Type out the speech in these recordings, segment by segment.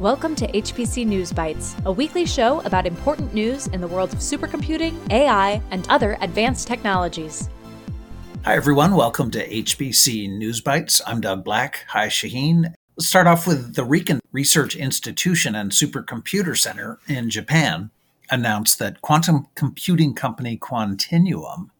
Welcome to HPC News Bytes, a weekly show about important news in the world of supercomputing, AI, and other advanced technologies. Hi, everyone. Welcome to HPC News Bytes. I'm Doug Black. Hi, Shaheen. Let's start off with the Riken Research Institution and Supercomputer Center in Japan announced that quantum computing company Quantinuum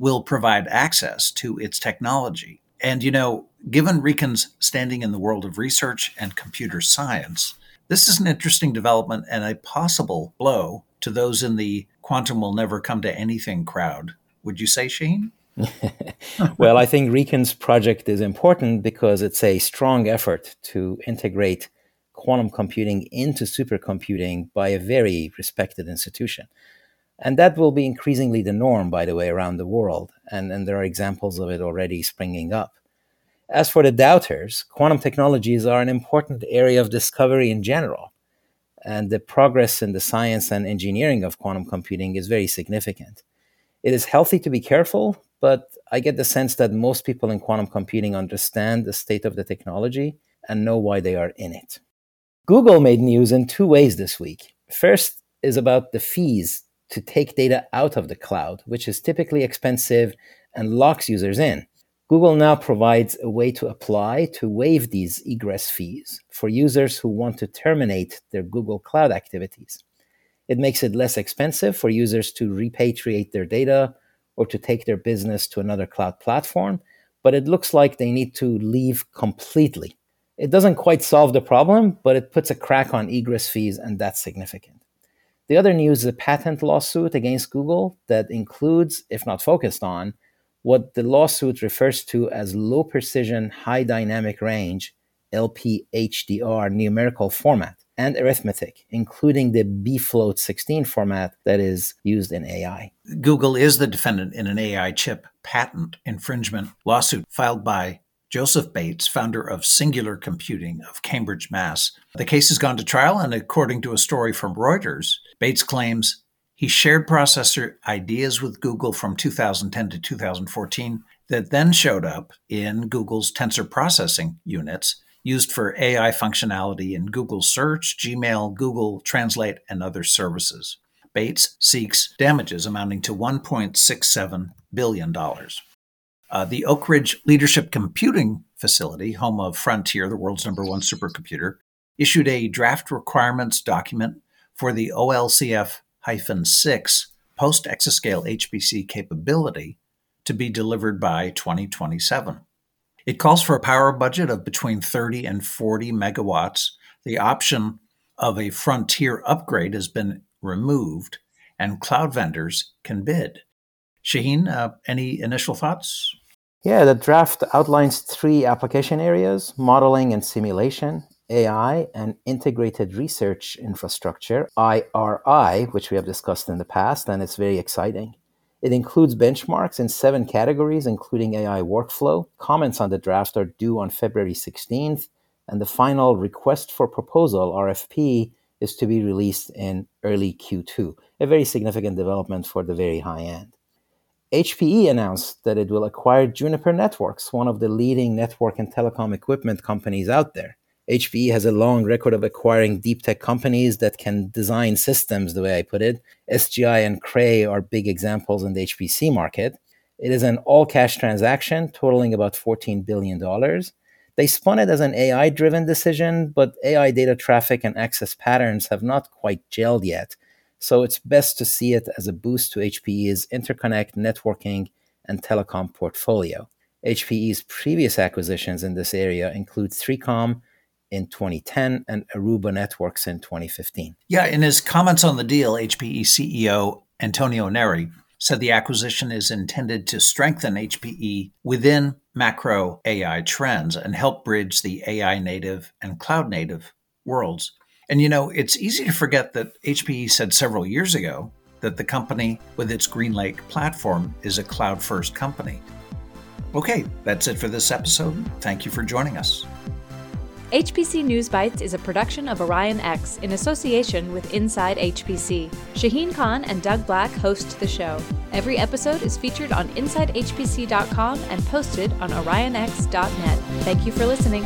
will provide access to its technology. And you know, given Riken's standing in the world of research and computer science, this is an interesting development and a possible blow to those in the quantum will never come to anything crowd. Would you say, Shaheen? well, I think Riken's project is important because it's a strong effort to integrate quantum computing into supercomputing by a very respected institution. And that will be increasingly the norm, by the way, around the world. And, and there are examples of it already springing up. As for the doubters, quantum technologies are an important area of discovery in general, and the progress in the science and engineering of quantum computing is very significant. It is healthy to be careful, but I get the sense that most people in quantum computing understand the state of the technology and know why they are in it. Google made news in two ways this week. First is about the fees to take data out of the cloud, which is typically expensive and locks users in. Google now provides a way to apply to waive these egress fees for users who want to terminate their Google Cloud activities. It makes it less expensive for users to repatriate their data or to take their business to another cloud platform, but it looks like they need to leave completely. It doesn't quite solve the problem, but it puts a crack on egress fees, and that's significant. The other news is a patent lawsuit against Google that includes, if not focused on, what the lawsuit refers to as low precision, high dynamic range, LPHDR numerical format, and arithmetic, including the bfloat 16 format that is used in AI. Google is the defendant in an AI chip patent infringement lawsuit filed by Joseph Bates, founder of Singular Computing of Cambridge, Mass. The case has gone to trial, and according to a story from Reuters, Bates claims he shared processor ideas with Google from 2010 to 2014 that then showed up in Google's tensor processing units used for AI functionality in Google Search, Gmail, Google Translate, and other services. Bates seeks damages amounting to $1.67 billion. Uh, the Oak Ridge Leadership Computing Facility, home of Frontier, the world's number one supercomputer, issued a draft requirements document for the OLCF 6 post exascale HPC capability to be delivered by 2027. It calls for a power budget of between 30 and 40 megawatts. The option of a frontier upgrade has been removed, and cloud vendors can bid. Shaheen, uh, any initial thoughts? Yeah, the draft outlines three application areas modeling and simulation, AI and integrated research infrastructure, IRI, which we have discussed in the past, and it's very exciting. It includes benchmarks in seven categories, including AI workflow. Comments on the draft are due on February 16th, and the final request for proposal, RFP, is to be released in early Q2, a very significant development for the very high end. HPE announced that it will acquire Juniper Networks, one of the leading network and telecom equipment companies out there. HPE has a long record of acquiring deep tech companies that can design systems, the way I put it. SGI and Cray are big examples in the HPC market. It is an all cash transaction totaling about $14 billion. They spun it as an AI driven decision, but AI data traffic and access patterns have not quite gelled yet. So it's best to see it as a boost to HPE's interconnect, networking, and telecom portfolio. HPE's previous acquisitions in this area include 3Com, in 2010 and Aruba Networks in 2015. Yeah, in his comments on the deal, HPE CEO Antonio Neri said the acquisition is intended to strengthen HPE within macro AI trends and help bridge the AI native and cloud native worlds. And you know, it's easy to forget that HPE said several years ago that the company with its GreenLake platform is a cloud first company. Okay, that's it for this episode. Thank you for joining us. HPC News Bytes is a production of OrionX in association with Inside HPC. Shaheen Khan and Doug Black host the show. Every episode is featured on InsideHPC.com and posted on OrionX.net. Thank you for listening.